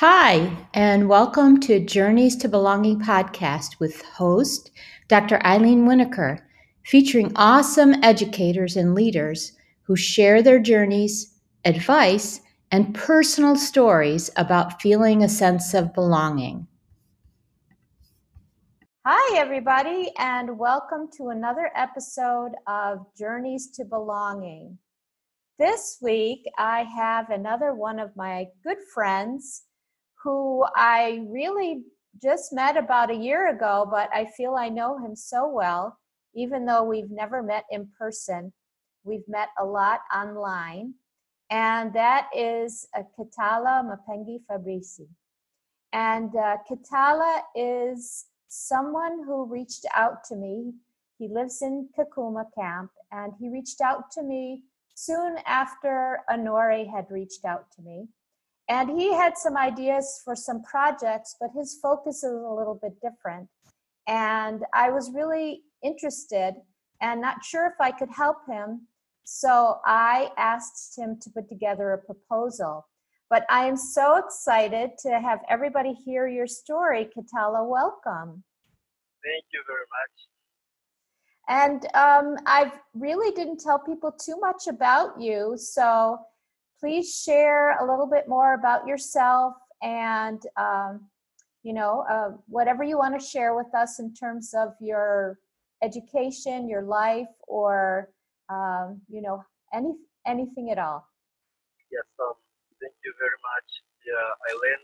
Hi, and welcome to Journeys to Belonging podcast with host Dr. Eileen Winokur, featuring awesome educators and leaders who share their journeys, advice, and personal stories about feeling a sense of belonging. Hi, everybody, and welcome to another episode of Journeys to Belonging. This week, I have another one of my good friends who I really just met about a year ago, but I feel I know him so well, even though we've never met in person. We've met a lot online, and that is uh, Kitala Mapengi Fabrici. And uh, is someone who reached out to me. He lives in Kakuma camp, and he reached out to me soon after Honore had reached out to me. And he had some ideas for some projects, but his focus is a little bit different. And I was really interested and not sure if I could help him. So I asked him to put together a proposal. But I am so excited to have everybody hear your story. Kitala, welcome. Thank you very much. And um, I really didn't tell people too much about you. So please share a little bit more about yourself and um, you know uh, whatever you want to share with us in terms of your education your life or um, you know any anything at all yes um, thank you very much yeah eileen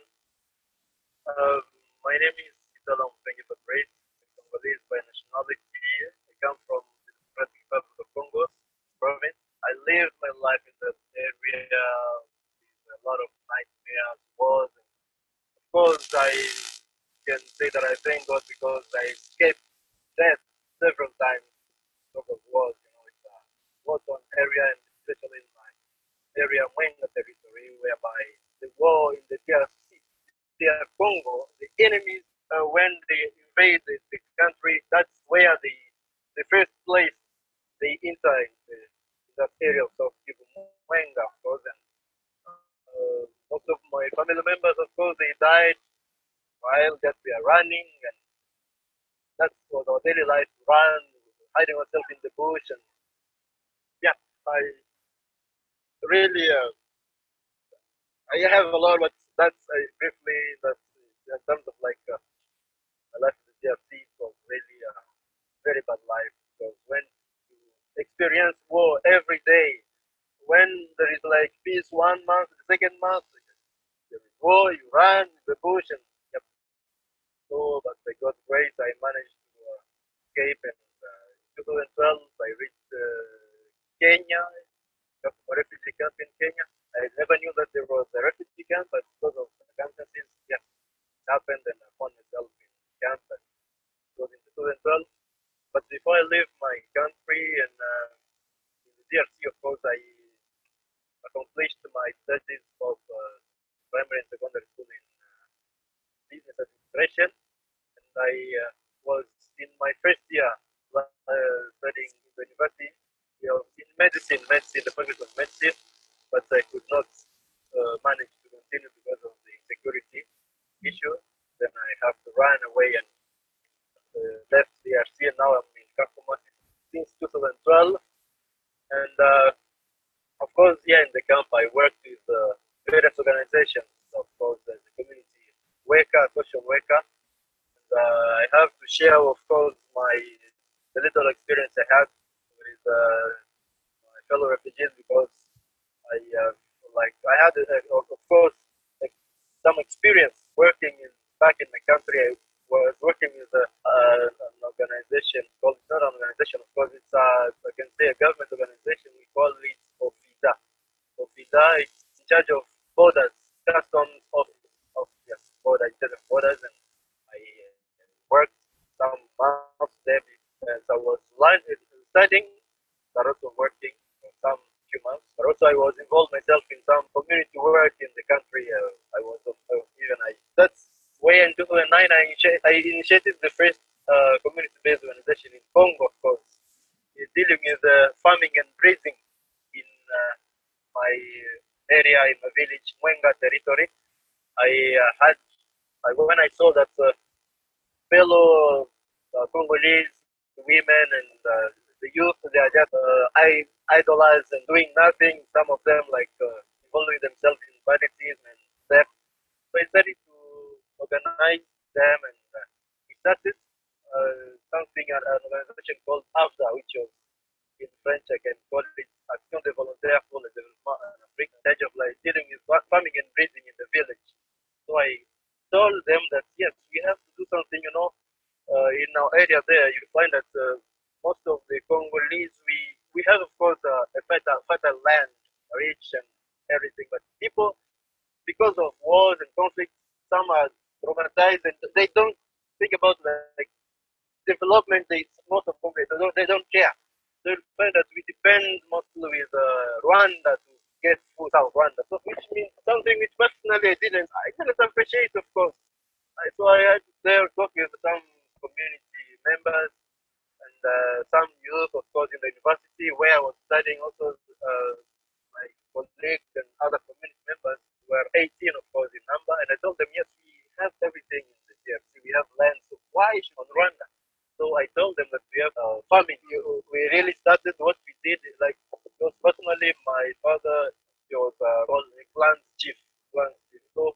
uh, my name is Italon Pengipatrace, Congolese by nationality. I come from the Democratic Republic of Congo province. I live my life in that area with a lot of nightmares, wars. Of course, I can say that I thank God because I escaped death several times because of wars. You know, it's a war-torn area, and especially in my area, Mwenga territory, whereby the war in the DRC, DR Congo, the enemies, uh, when they invaded the country, that's where the the first place they enter the that area of South Kivu, Mwenga, of course, and uh, most of my family members, of course, they died while that we are running, and that was our daily life, run, hiding ourselves in the bush, and yeah, I really, uh, I have a lot, but that's uh, briefly, that's in terms of like uh, my life in the DRC, was really a very bad life, because when you experience war every day. When there is like peace one month, the second month, there is war, you run the bush, and yep. So, but by God's grace, I managed to uh, escape. And uh, in 2012, I reached uh, Kenya, a refugee camp in Kenya. I never knew that there was a refugee camp, but because of the circumstances, yeah, it happened, and I found myself in camp. And it was in 2012. But before I leave my country and uh, in the DRC, of course, I accomplished my studies of uh, primary and secondary school in uh, business administration, and I uh, was in my first year uh, studying in the university. You know, in medicine, medicine, the focus of medicine, but I could not uh, manage to continue because of the security issue. Then I have to run away and left DRC and now I'm in Kakuma since 2012. And uh, of course, yeah, in the camp I worked with uh, various organizations, of course, as a community worker, social worker. And uh, I have to share, of course, my the little experience I had with uh, my fellow refugees because I uh, like I had, uh, of course, like, some experience working in back in my country. I was working with a, uh, an organization called, it's not an organization, of course, it's a, I can say a government organization. We call it OFIDA. OFIDA is in charge of borders, customs office of yes, border, in charge of borders, and I uh, worked some months there as I was learning, studying, but also working for some few months. But also I was involved myself in some community work in the country. Uh, I was uh, even I that's way in 2009, I, initi- I initiated the first uh, community-based organization in Congo, of course, dealing with uh, farming and grazing in uh, my area, in my village, Mwenga territory. I uh, had I, when I saw that uh, fellow uh, Congolese women and the youth they are just I idolize and doing nothing. Some of them like involving themselves in vanities and theft. So I started to organize them and uh, we started uh, something an organization called AFDA, which was in French I can call it Action de Volontaires pour le Développement en Afrique, stage of like dealing with farming and breeding in the village. So I told them that yes, we have to do something. You know, uh, in our area there, you find that uh, most of the Congolese we we have of course uh, a fertile, fertile land, rich and everything, but people because of wars and conflicts, some are traumatized and they don't think about like development. They most of them they don't, they don't care. That we depend mostly with uh, Rwanda to get food out of Rwanda, so which means something which personally I didn't I didn't appreciate, of course. So I had there talk with some community members and uh, some youth, of course, in the university where I was studying. Also, uh, my colleagues and other community members were 18, of course, in number, and I told them, yes, we have everything in the DRC. We have land, so why should on Rwanda? So I told them that we have uh, farming. We really started what we did is like because personally my father he was uh, called a clan chief, clan chief. So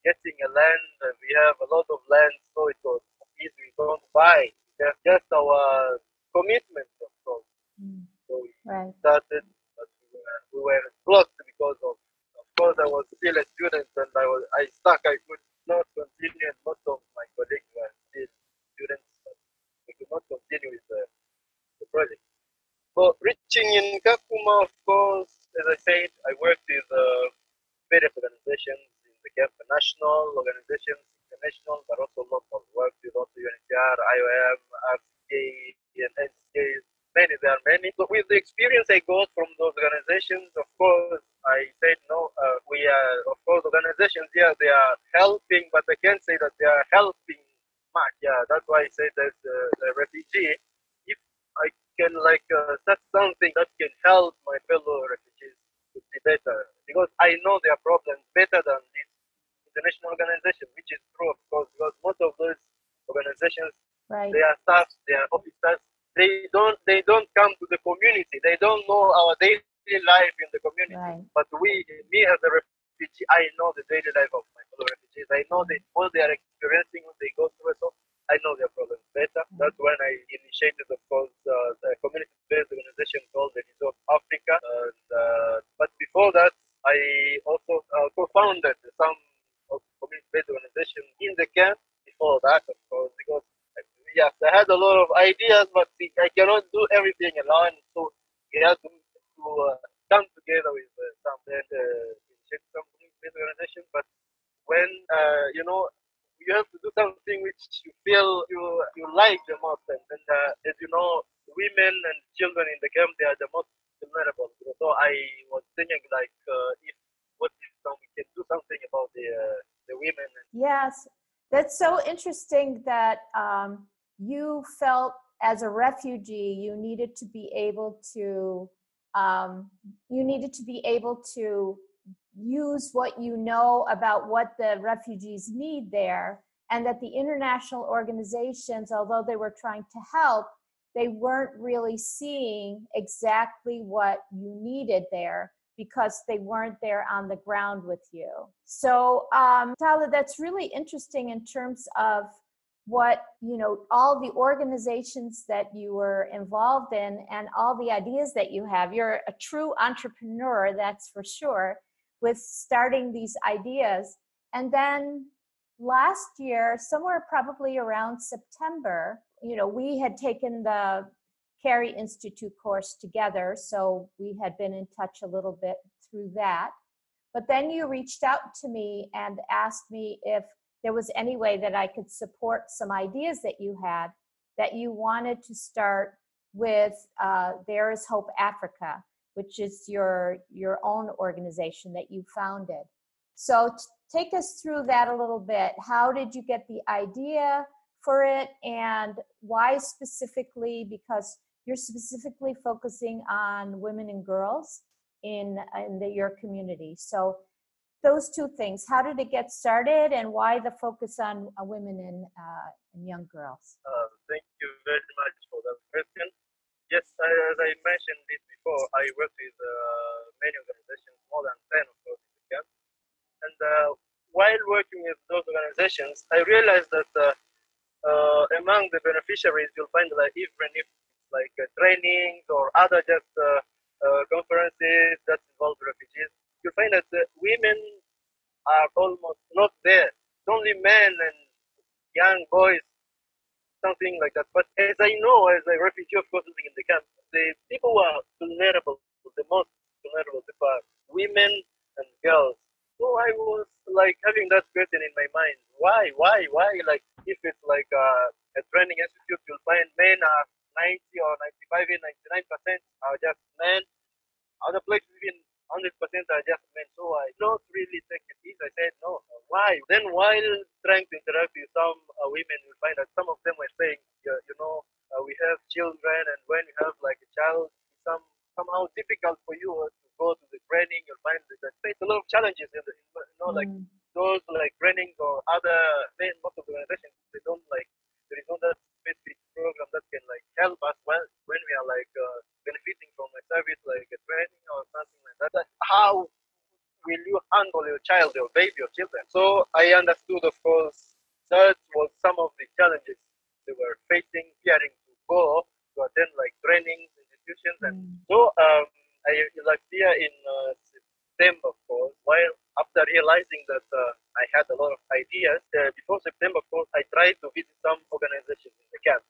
getting a land, uh, we have a lot of land, so it was easy. We don't buy. Just just our commitment, of course. Mm. So we right. started, but we were, we were blocked because of. Of course, I was still a student, and I was I stuck. I could not continue, and most of my colleagues were still students not continue with the, the project. For reaching in Kakuma, of course, as I said, I worked with uh, various organizations in the camp, national organizations, international, but also local. Worked with also UNHCR, IOM, RCK, and NCK. Many, there are many. So with the experience I got from those organizations, of course, I said no. Uh, we are, of course, organizations here. Yeah, they are helping, but I can't say that they are helping much. Yeah, that's why I say that uh, the refugee, if I can uh, something that can help my fellow refugees to be better, because I know their problems better than this international organization, which is true, of course, because most of those organizations, right. they are staff, they are officers, they don't they don't come to the community. They don't know our daily life in the community. Right. But we, me as a refugee, I know the daily life of my fellow refugees. I know that what they are experiencing when they go through it. So I know their problems better. Mm-hmm. That's when I initiated, of course, uh, a community-based organization called the Resort Africa. And, uh, but before that, I also uh, co-founded some community-based organization in the camp. Before that, of course, because yes, I had a lot of ideas, but I cannot do everything alone. So we had to, to uh, come together with uh, some uh, some community organization, but when uh, you know you have to do something which you feel you you like the most, and, and uh, as you know, women and children in the camp they are the most vulnerable. So I was thinking like uh, if what if we can do something about the uh, the women. Yes, that's so interesting that um, felt as a refugee you needed to be able to um, you needed to be able to use what you know about what the refugees need there and that the international organizations although they were trying to help they weren't really seeing exactly what you needed there because they weren't there on the ground with you. So um, that's really interesting in terms of what you know all the organizations that you were involved in and all the ideas that you have you're a true entrepreneur that's for sure with starting these ideas. And then last year, somewhere probably around September, you know, we had taken the Carey Institute course together. So we had been in touch a little bit through that. But then you reached out to me and asked me if there was any way that I could support some ideas that you had that you wanted to start with uh, There is Hope Africa which is your your own organization that you founded. So t- take us through that a little bit. How did you get the idea for it and why specifically because you're specifically focusing on women and girls in in the, your community. So those two things? How did it get started, and why the focus on uh, women and, uh, and young girls? Uh, thank you very much for that question. Yes, as I mentioned it before, I work with uh, many organizations, more than 10 of course. And uh, while working with those organizations, I realized that uh, among the beneficiaries, you'll find that even if like trainings or other just conferences that involve refugees, you'll find that women are almost not there. It's only men and young boys something like that. But as I know, as a refugee, of course, living in the camp, the people who are vulnerable, the most vulnerable people are women and girls. So I was like having that question in my mind. Why, why, why? Like if it's like a, a training institute, you'll find men are 90 or 95, 99 percent are just men. Other places even 100% are just men. So I don't really take it easy. I said no. Why? Then while trying to interact with some uh, women, you find that some of them were saying, yeah, you know, uh, we have children, and when you have like a child, it's some somehow difficult for you to go to the training. You'll find that face a lot of challenges in the, you know, like mm. those like trainings or other most of the organizations they don't like there is no that specific program that can like help us when when we are like uh, benefiting from a service like a training or something like that. How will you handle your child, your baby, your children? So I understood, of course, that was some of the challenges they were facing, fearing to go to attend like training institutions. And mm. so um, I like here in uh, September, of course, while after realizing that uh, I had a lot of ideas, uh, before September, of course, I tried to visit some organizations in the camp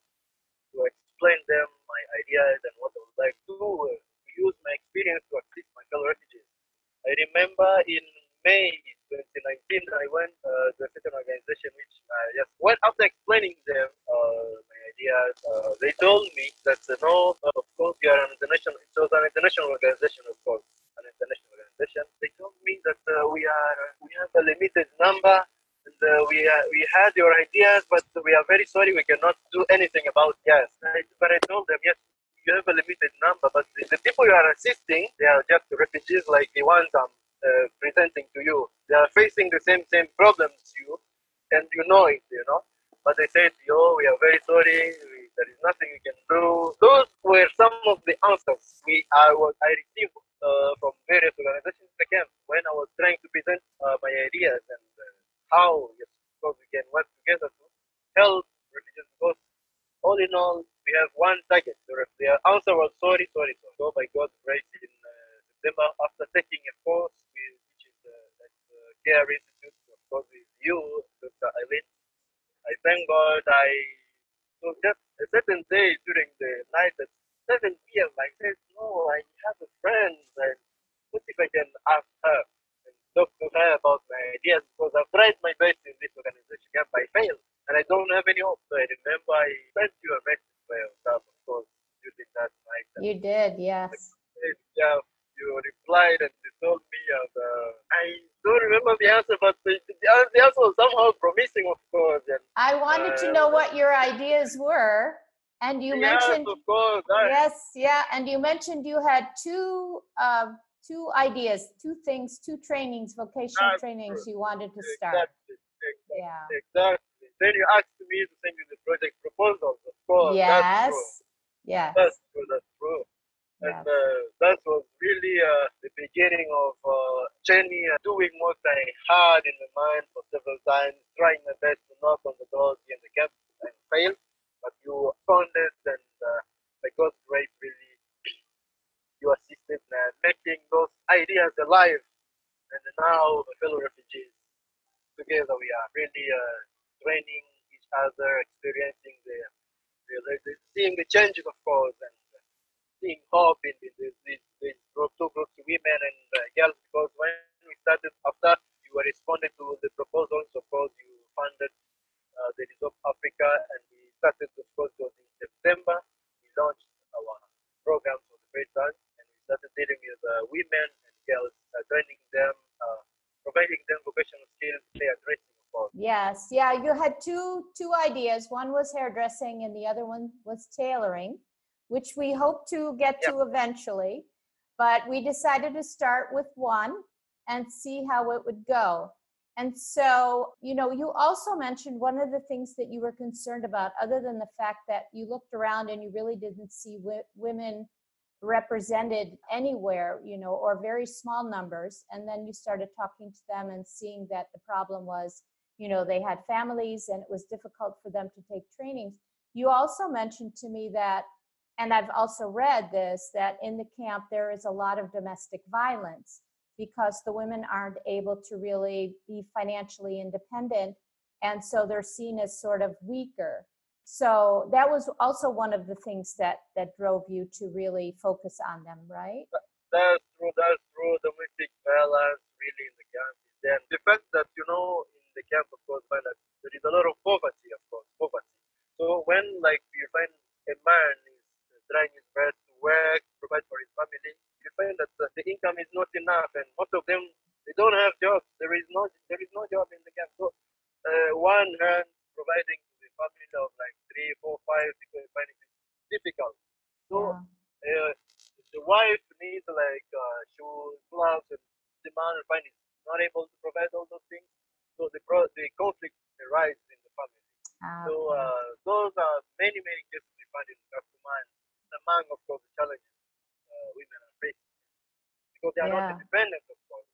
to explain them my ideas and what I would like to uh, use my experience to assist my fellow refugees. I remember in May 2019, I went uh, to a certain organization which uh, just well after explaining them uh, my ideas, uh, they told me that uh, no, of course we are an international. It was an international organization, of course, an international organization. They told me that uh, we are we have a limited number. And, we we had your ideas, but we are very sorry we cannot do anything about yes. but I told them yes, you have a limited number, but the, the people you are assisting, they are just refugees like the ones I'm uh, presenting to you. They are facing the same same problems you, and you know it, you know. But they said, "Yo, we are very sorry. We, there is nothing we can do." Those were some of the answers we I was I received uh, from various organizations in the camp when I was trying to present uh, my ideas and uh, how yes, we can work together to help refugees. Because all in all, we have one target. The answer was sorry, sorry, sorry. So by God's grace, in uh, September, after taking a course with, which is uh, at uh, Carey Institute, of course, with you, Dr. Eileen, I thank God I, so just a certain day during the night at 7 p.m., I said, no, I have a friend, and what if I can ask her and talk to her about my ideas, because I've tried my best in this organization, but I failed, and I don't have any hope. So I remember I sent you a message yourself, of course, you did that night. You did, yes. Yeah, you replied and you told me, and uh, I don't remember the answer, but the, the answer was somehow promising, of course. And, I wanted uh, to know what your ideas were. And you yes, mentioned, of course. yes, yeah, and you mentioned you had two uh, two ideas, two things, two trainings, vocational That's trainings true. you wanted to start. Exactly. Exactly. Yeah. Exactly. Then you asked me to send you the project proposals course. Yes. Yes. That's true. That's true. And uh, that was really uh, the beginning of uh, Jenny uh, doing what I had in my mind for several times, trying my best to knock on the doors in the camp and fail. But you found it, and uh, by God's grace, really, you assisted in making those ideas alive. And now, fellow refugees, together we are really uh, training each other, experiencing the seeing the changes, of course, and hope in, these, these, these group, two groups, women and uh, girls, because when we started, after you were responding to the proposals, of course, you funded uh, the Resolve Africa, and we started, of course, in September, we launched our program for the first time, and we started dealing with uh, women and girls, uh, training them, uh, providing them vocational skills, they are addressing Yes, yeah, you had two two ideas. One was hairdressing and the other one was tailoring, which we hope to get yep. to eventually. But we decided to start with one and see how it would go. And so, you know, you also mentioned one of the things that you were concerned about, other than the fact that you looked around and you really didn't see w- women represented anywhere, you know, or very small numbers. And then you started talking to them and seeing that the problem was, you know, they had families and it was difficult for them to take trainings. You also mentioned to me that, and I've also read this, that in the camp there is a lot of domestic violence because the women aren't able to really be financially independent. And so they're seen as sort of weaker. So that was also one of the things that, that drove you to really focus on them, right? That's true, that's true. Domestic violence really in the camp is. The fact that, you know, in the camp, of course, that there is a lot of poverty, of course, poverty. So when, like, you find a man trying his best to work, provide for his family, you find that uh, the income is not enough, and most of them they don't have jobs. There is no there is no job in the camp. So uh, one hand providing to the family of like three, four, five people find it difficult. So Yeah. uh, the wife needs like uh, shoes, gloves, and the man find is not able to provide all those things. So the pro- the conflict arises in the family. Ah, So uh, those are many many cases we find in Kakuma, among of course the challenges uh, women are facing because they are Yeah. not independent of course.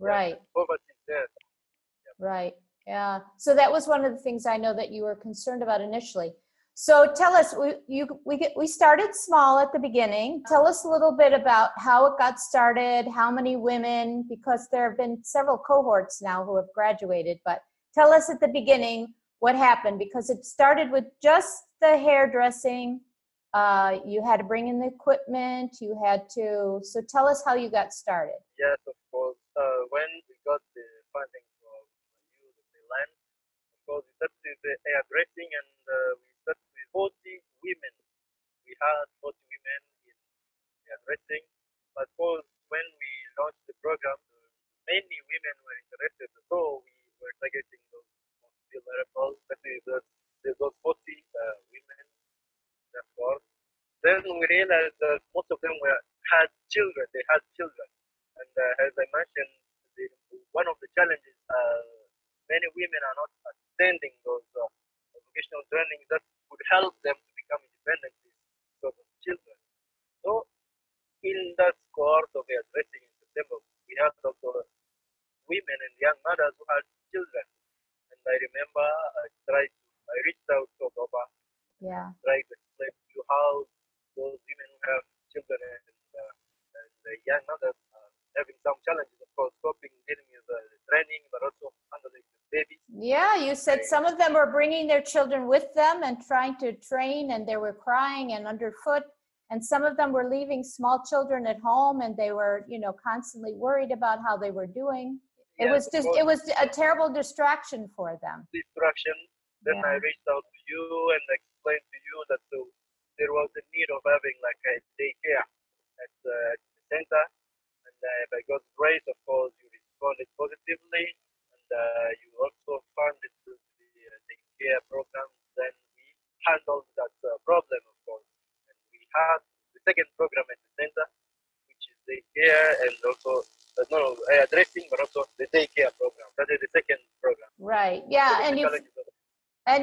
Yeah, right. Poverty is there. Right. Yeah. So that was one of the things I know that you were concerned about initially. So tell us, we you we get, we started small at the beginning. Tell us a little bit about how it got started, how many women, because there have been several cohorts now who have graduated. But tell us at the beginning what happened because it started with just the hairdressing. Uh, you had to bring in the equipment. You had to. So tell us how you got started. Yes, of course. Uh, when we got the funding from you, the land, of course, we started with the hairdressing and uh, we started with 40 women. We had 40 women in hairdressing. But of course, when we launched the program, uh, many women were interested. So we were targeting those most vulnerable, especially those, those 40 uh, women. Then we realized that most of them were had children. They had children. And uh, as I mentioned, the, one of the challenges, uh, many women are not attending those uh, vocational training that would help them to become independent because of children. So, in that course of addressing in September, we had also women and young mothers who had children. And I remember I tried I reached out to Obama, Yeah. tried to to you how those women who have children and, uh, and the young mothers are having some challenges, of course, coping, dealing with uh, training, but also handling the babies. Yeah, you said some of them were bringing their children with them and trying to train, and they were crying and underfoot. And some of them were leaving small children at home, and they were, you know, constantly worried about how they were doing. It Yes, was just, it was a terrible distraction for them. distraction. Then I reached out to you and explained to you that uh, there was a need of having like a daycare at, uh, at the center. And uh, by God's grace, of course, you responded positively. And uh, you also funded the uh, daycare program. Then we handled that uh, problem, of course. And we had the second program at the center, which is daycare and also, uh, no, no, uh, addressing, but also the daycare program. That is the second program. Right. Yeah. So And you, challenges of- and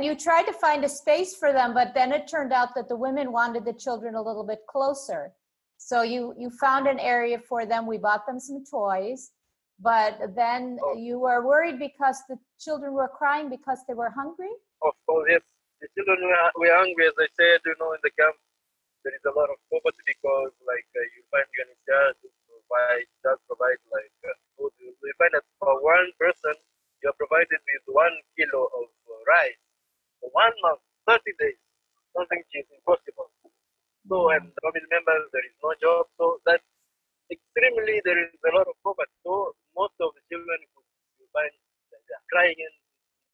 you tried to find a space for them, but then it turned out that the women wanted the children a little bit closer. So you, you found an area for them. We bought them some toys. But then Oh. you were worried because the children were crying because they were hungry? Of course, yes. The children were, were hungry, as I said, you know, in the camp. There is a lot of poverty because, like, uh, you find UNHCR to provide, does provide, like, uh, food. You find that for one person, you are provided with one kilo of uh, rice for one month, 30 days, something which is impossible. So, and family members, there is no job. So, that's extremely, there is a lot of poverty. So, most of the children, you you find that they are crying in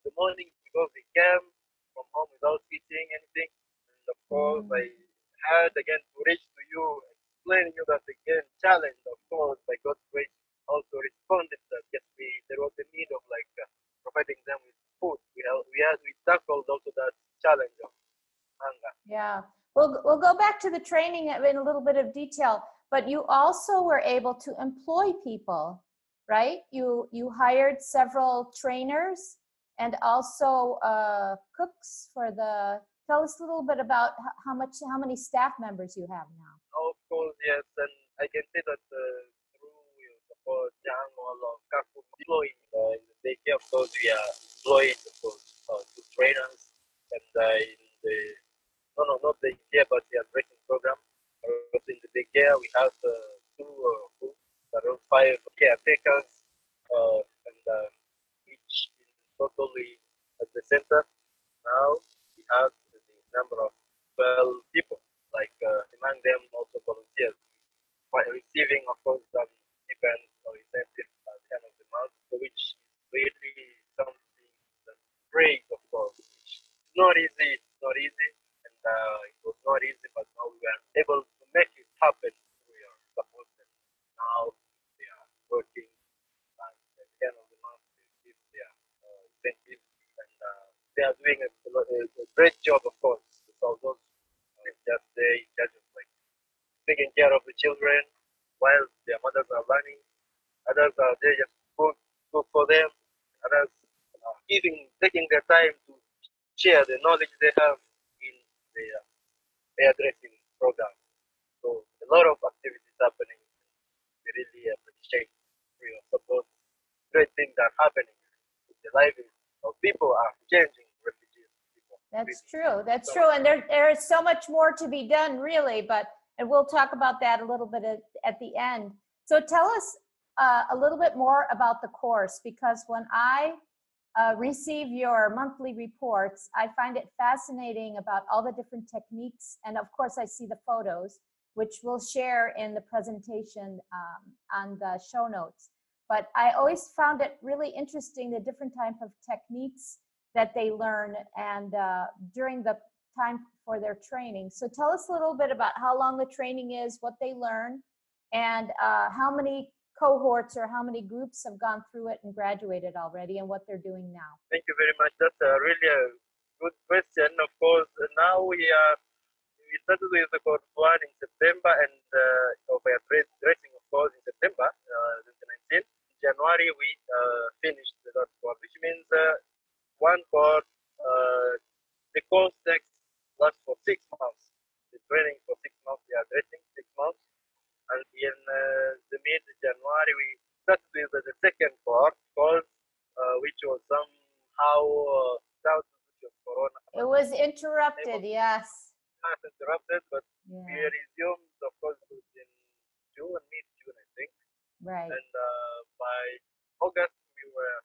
the morning because they came from home without eating anything. And of course, Mm. I had again to reach to you, explaining you that again, challenge, of course, by God's grace, also responded that yes, we, there was a need of like uh, providing them with food. We, have, we had, we tackled also that challenge of hunger. Yeah. We'll, we'll go back to the training in a little bit of detail, but you also were able to employ people. right? You you hired several trainers and also uh, cooks for the. Tell us a little bit about how much how many staff members you have now. Of course, yes, and I can say that uh, through support young all of Kaku employee uh, in the daycare, of course, we are employed, of course, uh, two trainers, and uh, in the no, no, not the daycare, but the training program. Uh, in the daycare, we have uh, two uh, around five caretakers, uh, and uh, each totally at the center. Now we have the number of 12 people, like uh, among them also volunteers, receiving, of course, some events or incentives at the end of the month, which is really something that's great, of course. It's not easy, it's not easy, and uh, it was not easy, but now we are able to make it happen through your support. And now working and at the end of the month they give their uh, incentives and uh, they are doing a, a, great job of course because those uh, just they just like taking care of the children while their mothers are learning others are there just cook, cook for them. Others are giving taking their time to share the knowledge they have in their hairdressing program so a lot of activities happening we really appreciate support great things are happening. The lives of people are changing. Refugees. People. That's That's so true. And there there is so much more to be done, really. But and we'll talk about that a little bit at, at the end. So tell us uh, a little bit more about the course because when I uh, receive your monthly reports, I find it fascinating about all the different techniques. And of course, I see the photos, which we'll share in the presentation um, on the show notes. But I always found it really interesting the different type of techniques that they learn and uh, during the time for their training. So tell us a little bit about how long the training is, what they learn, and uh, how many cohorts or how many groups have gone through it and graduated already and what they're doing now. Thank you very much. That's a really a good question. Of course, now we are we started with the course one in September and uh, of dressing, of course, in September uh, 2019. January we uh, finished that course, which means uh, one course, uh, the course takes lasts for six months. The training for six months, they are dressing six months. And in uh, the mid January, we started with the second course, course uh, which was somehow uh, to Corona. It was interrupted, yes. Not interrupted, but yeah. we resumed, of course, in June, mid June, I think. Right. And uh, by August, we were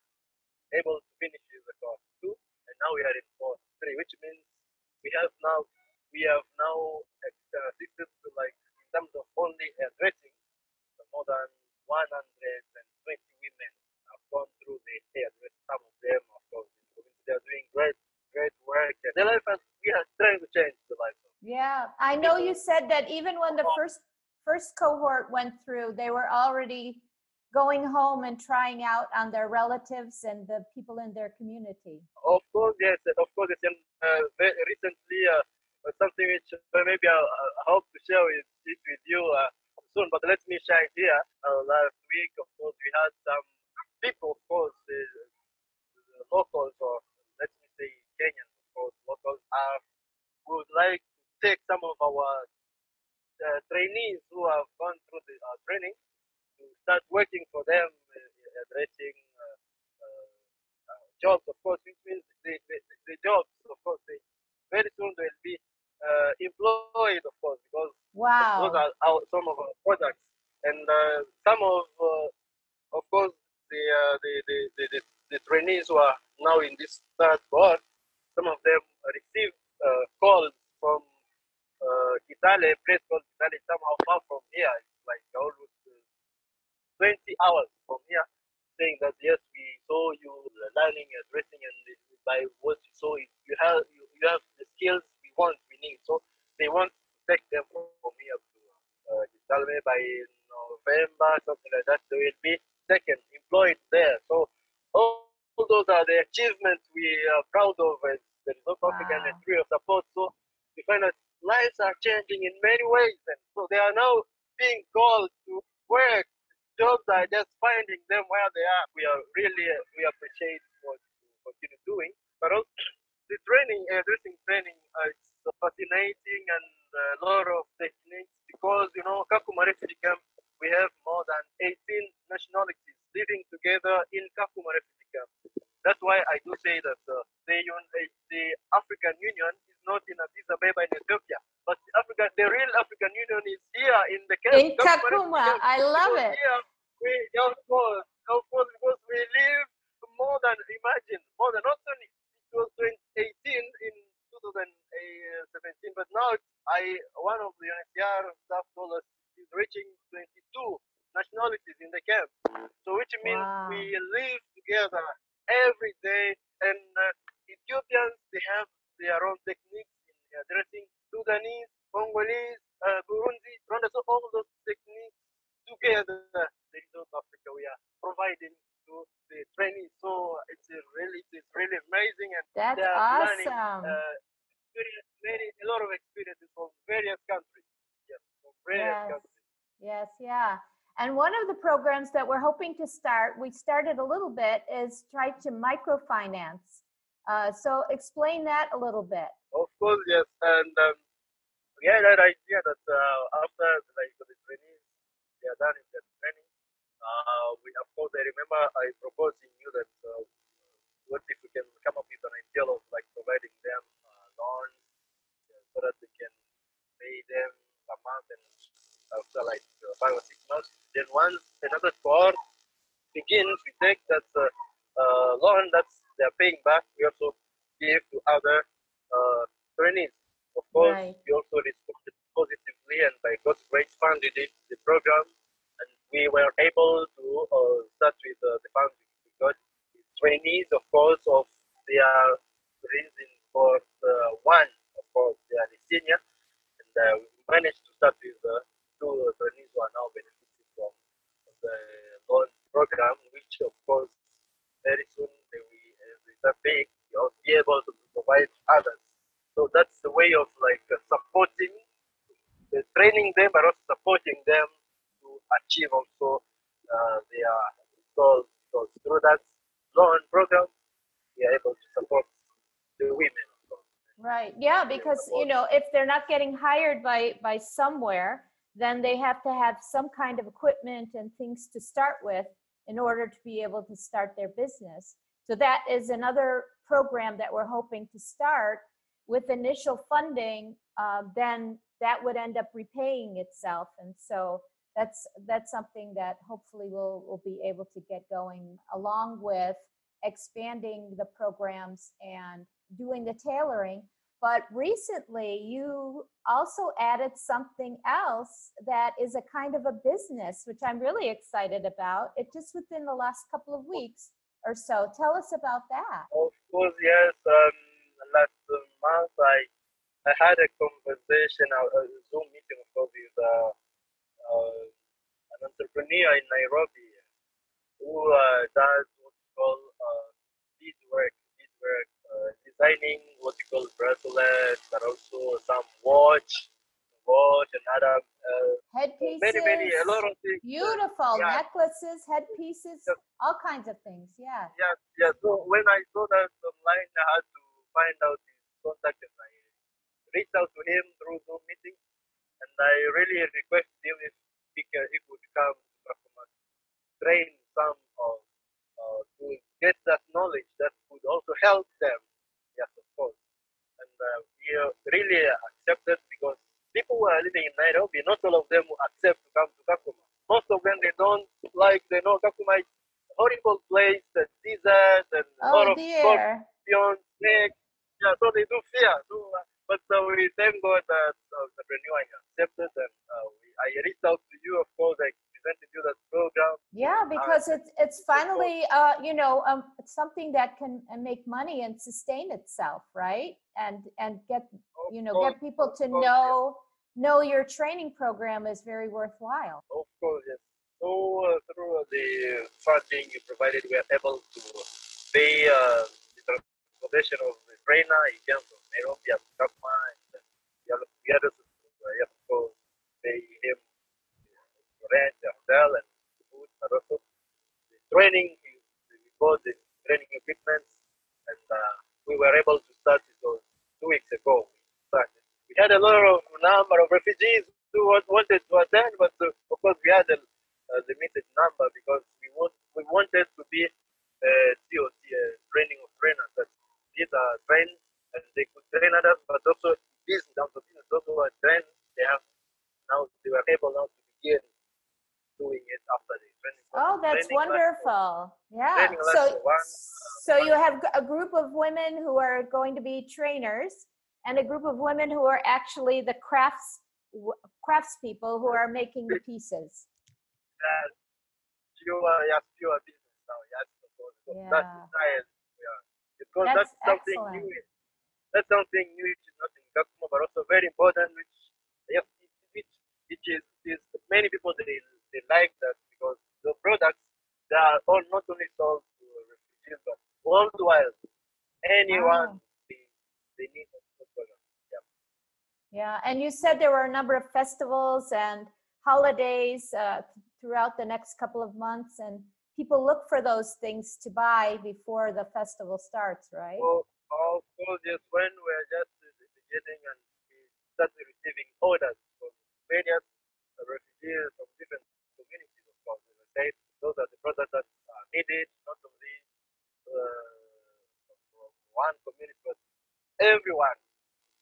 able to finish the course two, and now we are in course three, which means we have now we have now to like in terms of only addressing more than 120 women have gone through the hairdress. Some of them, of course, they are doing great, great work. And their life has, we are trying to change the life. Yeah, I know you said that even when the first first cohort went through, they were already going home and trying out on their relatives and the people in their community. Of course, yes. Of course, it's uh, recently uh, something which uh, maybe I, I, hope to share with, it with you uh, soon. But let me share here. Uh, last week, of course, we had some people, of course, the, locals or let me say Kenyans, of course, locals are would like to take some of our uh, trainees who have gone through the uh, training to start working for them, uh, addressing uh, uh, jobs, of course, which means the, the, the jobs, of course, they, very soon they will be employed, of course, because wow. those are our, some of our products. And some of, of course, the, the, the, the, the, trainees who are now in this third board, some of them receive calls from uh, Kitale, a place called Kitale, somehow far from here. It's like almost uh, 20 hours from here, saying that yes, we saw you learning and dressing, and by what you saw, you have you, you have the skills we want, we need. So they want to take them from here to uh, by November, something like that. They will be taken, employed there. So all, all those are the achievements we are proud of as the wow. African and Tree of Support. So we find that lives are changing in many ways. And so they are now being called to work jobs are just finding them where they are. We are really we appreciate what you continue doing, but also the training, uh, dressing training, uh, it's fascinating and a lot of techniques because you know Kakuma refugee camp we have more than 18 nationalities living together in Kakuma refugee camp. That's why I do say that uh, the, the African Union is not in Addis Ababa in Ethiopia, but the African, the real African Union is here in the camp. In Kakuma, I love it. Here, we, of course, of course, because we live more than imagine, more than not only it was 2018 in 2017, but now I one of the UNHCR staff told us is reaching 22 nationalities in the camp. So which means wow. we live together every day. And uh, Ethiopians, they have their own techniques in addressing Sudanese, Congolese, uh, Burundi, Rwanda. So all those techniques together, the South Africa, we are providing to the trainees. So it's really, it's really amazing. And that's awesome. Learning, uh, many, a lot of experiences from various countries. Yes, from various yes. countries. Yes, yeah. And one of the programs that we're hoping to start, we started a little bit, is try to microfinance. Uh, so explain that a little bit. Of course, yes. And um, had that idea that uh, after like the trainees, they are done in their training. Uh, we, of course, I remember I proposed in you that uh, what if we can come up with an idea of like providing them uh, loans so that they can pay them a month and after like uh, five or six months. Then once another cohort begins, we take that uh, uh, loan that they're paying back, we also give to other uh, trainees. Of course, right. we also responded positively and by God's grace funded it, the program and we were able to uh, start with uh, the funds we got trainees, of course, of their reason for the one, of course, they are the senior, and uh, we managed to start with uh, two trainees who are now benefiting from the loan program, which of course very soon they will uh, big, you'll be able to provide others. So that's the way of like uh, supporting, the training them, but also supporting them to achieve also uh, their goals. So through that loan program, we are able to support the women. Right. Yeah, because you know, if they're not getting hired by by somewhere, then they have to have some kind of equipment and things to start with in order to be able to start their business. So that is another program that we're hoping to start with initial funding. Uh, then that would end up repaying itself, and so that's that's something that hopefully we'll we'll be able to get going along with expanding the programs and doing the tailoring but recently, you also added something else that is a kind of a business, which I'm really excited about. It just within the last couple of weeks or so. Tell us about that. Of course, yes. Um, last month, I I had a conversation, a, a Zoom meeting, with uh, uh, an entrepreneur in Nairobi who uh, does what's called uh, beadwork, beadwork designing what you call bracelets, but also some watch, watch and other headpieces. Many, many, a lot of things. Beautiful yeah. necklaces, headpieces, yes. all kinds of things. Yeah. Yeah, yeah. So when I saw that online, I had to find out his contact, and I reached out to him through Zoom meeting, and I really requested him if he, can, he could come to train some of uh, to get that knowledge that would also help them. Yes, of course. And uh, we really accepted because people who are living in Nairobi, not all of them will accept to come to Kakuma. Most of them, they don't like, they know Kakuma is a horrible place, the desert, and a oh, lot of scorpions, snakes. Yeah, so they do fear. So, uh, but uh, we thank God that uh, the renewal accepted, and uh, we, I reached out to you, of course, like presented you that program. Yeah, because uh, it's it's finally uh, you know um, something that can make money and sustain itself, right? And and get you know get people to know know your training program is very worthwhile. Of course, yes. So uh, through the funding you provided, we are able to pay uh, the transportation of the trainer. He came from Nairobi and Kakuma, and to, uh, pay him rent, the hotel, and food. but also the training. We bought the training equipment, and uh, we were able to start it two weeks ago. We. We had a lot of number of refugees who wanted to attend, but uh, of course we had a, a limited number because we want we wanted to be a TOT, a training of trainers that these are trained and they could train others, but also business, to business also are trained. They have now they were able now to begin doing it after the training. Oh, that's training wonderful. Yeah. So, so you have a group of women who are going to be trainers and a group of women who are actually the crafts craftspeople who are making the pieces. Yeah, pure, yeah, pure business now. Yeah, yeah. that's style. Yeah, because that's, that's something excellent. new. That's something new, which is not in Kakuma, but also very important, which yeah, which, which is, is many people they they like that because the products they are all not only sold to refugees but worldwide. Anyone wow. they, they need yeah, and you said there were a number of festivals and holidays uh, throughout the next couple of months, and people look for those things to buy before the festival starts, right? Well, of course, yes. When we're just in the beginning and we started receiving orders from various refugees from different communities, of course, as I said, those are the products that are needed, not only uh, from one community, but everyone,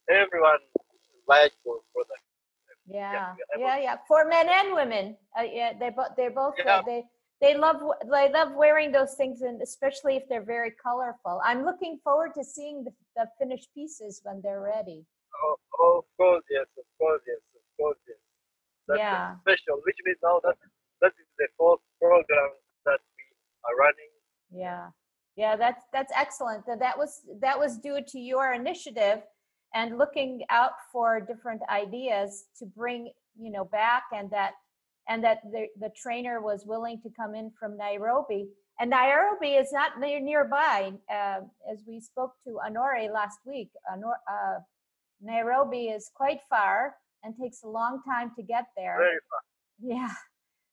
everyone like those products. Yeah, yeah, yeah. For men and women, uh, yeah, they both they both yeah. they they love they love wearing those things, and especially if they're very colorful. I'm looking forward to seeing the, the finished pieces when they're ready. Oh, oh, of course, yes, of course, yes, of course, yes. That's yeah. special, which means now that that is the fourth program that we are running. Yeah, yeah, that's that's excellent. That that was that was due to your initiative and looking out for different ideas to bring you know back and that and that the, the trainer was willing to come in from nairobi and nairobi is not near, nearby uh, as we spoke to honore last week uh, nairobi is quite far and takes a long time to get there Very far. yeah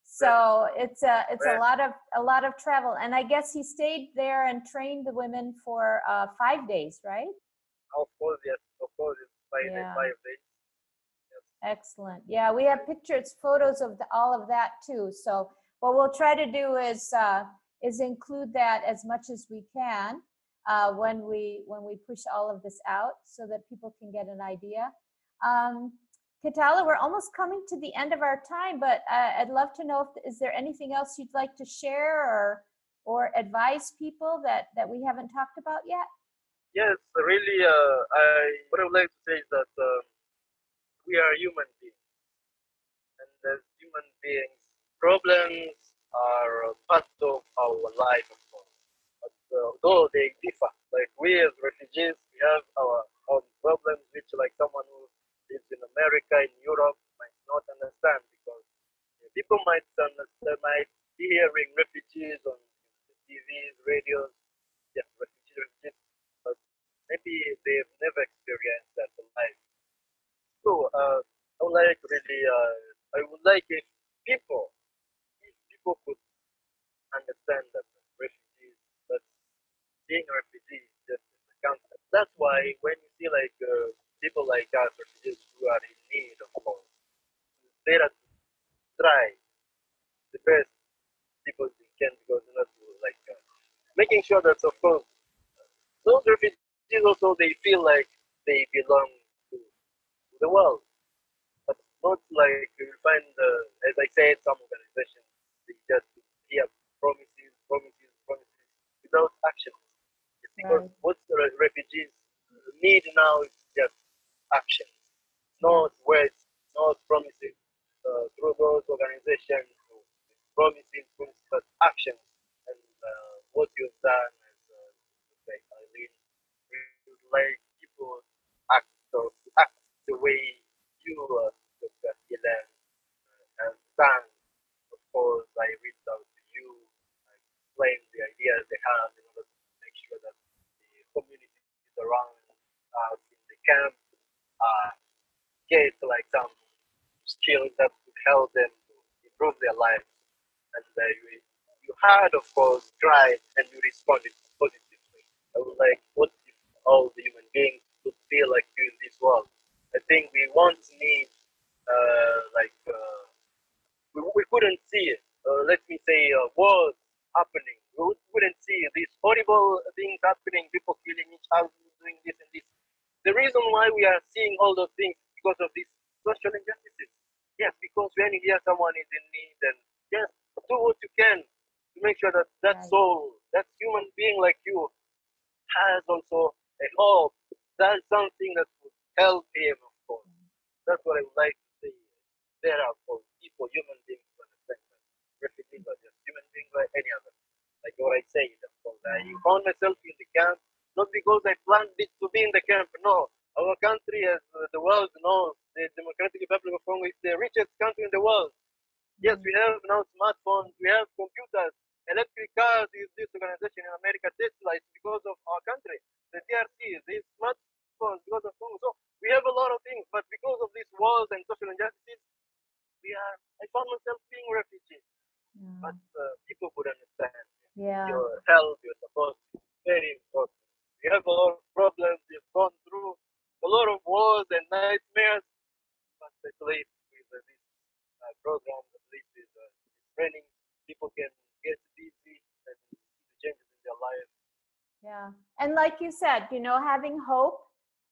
so it's a it's a lot of a lot of travel and i guess he stayed there and trained the women for uh, five days right of course yes of course, it's five, yeah. five days. Yes. Excellent. Yeah, we have pictures, photos of the, all of that too. So what we'll try to do is uh, is include that as much as we can uh, when we when we push all of this out, so that people can get an idea. Um, Katala, we're almost coming to the end of our time, but uh, I'd love to know if is there anything else you'd like to share or or advise people that that we haven't talked about yet? Yes, really, uh, I what I would like to say is that uh, we are human beings, and as human beings, problems are part of our life, of course. But uh, though they differ, like we as refugees, we have our own problems, which like someone who lives in America, in Europe, might not understand because people might understand, might be hearing refugees on the TVs, radios, yes, refugees, refugees maybe they've never experienced that in life. So uh, I would like really, uh, I would like if people, if people could understand that refugees, that being a refugee is just a concept. That's why when you see like uh, people like us, refugees who are in need of homes, they are try the best people they can because you know, like uh, making sure that of course those refugees also they feel like they belong to the world. But not like you find, uh, as I said, some organizations, they just hear promises, promises, promises without action. It's because right. what the refugees need now is just action, not words, not promises uh, through those organizations, promises, promises, but actions. And uh, what you've done as uh, like Eileen like people act so act the way you uh, Dr. Helen uh, and Stan. Of course, I reached out to you, I explained the ideas they have in order to make sure that the communities around us in the camp uh, get like some skills that could help them to improve their lives. and uh, you, you had, of course, tried and you responded positively. I would like, what if all the human beings could feel like you in this world? I think we won't need, uh, like, uh, we, we couldn't see it. Uh, let me say, uh, wars happening. We wouldn't see these horrible things happening, people killing each other, doing this and this. The reason why we are seeing all those things because of these social injustices. Yes, because when you hear someone is in need, then yes, do what you can to make sure that that Right. soul, that human being like you, has also a hope. That's something that would help him, of course. That's what I would like to say. There are for people, human beings, to understand that refugees are just human beings like any other. Like what I say, of course. I found myself in the camp, not because I planned it to be in the camp, no. Our country, as the world knows, the Democratic Republic of Congo is the richest country in the world. Yes, we have now smartphones, we have computers, electric cars. Is this organization in America, Tesla? It's because of our country. The DRC, these smartphones, because of Congo. So we have a lot of things, but because of these wars and social injustices, we are. I found myself being refugee, Yeah. but uh, people would understand. yeah. Your health, your support, very important. We have a lot of problems. We've gone through a lot of wars and nightmares, but at least with uh, this uh, program, at least with uh, training, people can get busy and changes in their lives. Yeah. And like you said, you know, having hope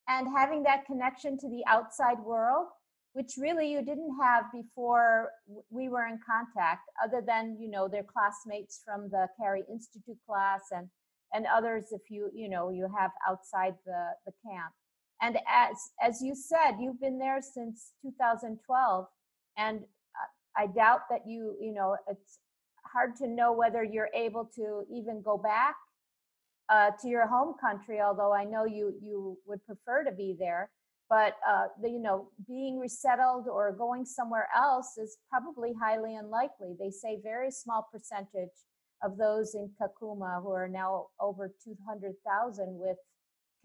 and having that connection to the outside world, which really you didn't have before we were in contact, other than, you know, their classmates from the Carey Institute class and and others if you, you know, you have outside the, the camp. And as as you said, you've been there since 2012. And I doubt that you, you know, it's hard to know whether you're able to even go back uh, to your home country, although I know you you would prefer to be there. But uh, the, you know, being resettled or going somewhere else is probably highly unlikely. They say very small percentage of those in Kakuma, who are now over 200,000 with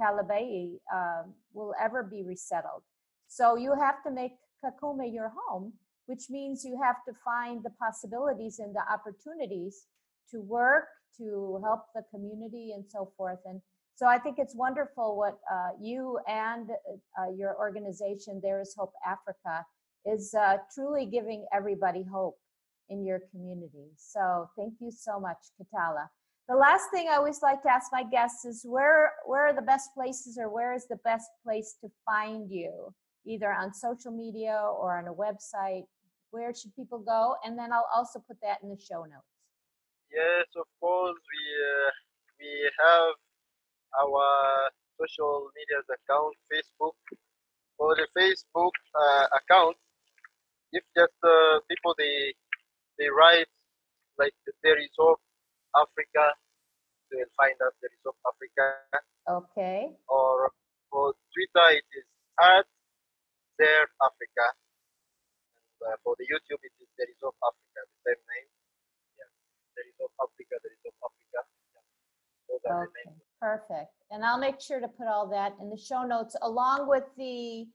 Kalobeyei, um, will ever be resettled. So you have to make Kakuma your home, which means you have to find the possibilities and the opportunities to work, to help the community, and so forth. And so I think it's wonderful what uh, you and uh, your organization, There is Hope Africa, is uh, truly giving everybody hope in your community. So thank you so much, Katala. The last thing I always like to ask my guests is where where are the best places or where is the best place to find you, either on social media or on a website? Where should people go? And then I'll also put that in the show notes. Yes, of course, we uh, we have our social media account, Facebook. For the Facebook uh, account, if just uh, people they they write like there is hope Africa, they will find us there is hope Africa. Okay. Or for Twitter, it is at there Africa. And uh, for the YouTube, it is there is hope Africa, the same name. Yeah, there is hope Africa, there is hope Africa. Yeah. Those are the Okay, perfect. And I'll make sure to put all that in the show notes along with the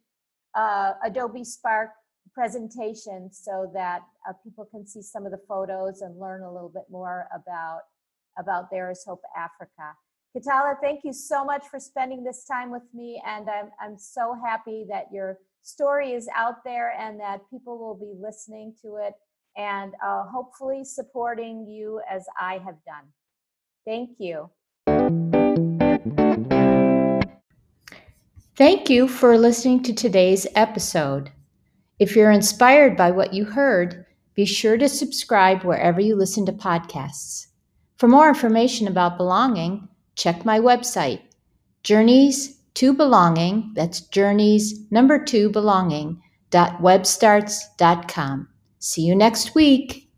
uh, Adobe Spark presentation so that uh, people can see some of the photos and learn a little bit more about about There is Hope Africa. Katala, thank you so much for spending this time with me, and I'm I'm so happy that your story is out there and that people will be listening to it and uh, hopefully supporting you as I have done. Thank you. Thank you for listening to today's episode. If you're inspired by what you heard, be sure to subscribe wherever you listen to podcasts. For more information about belonging, check my website, Journeys to Belonging, that's journeys number two belonging, webstarts.com. See you next week.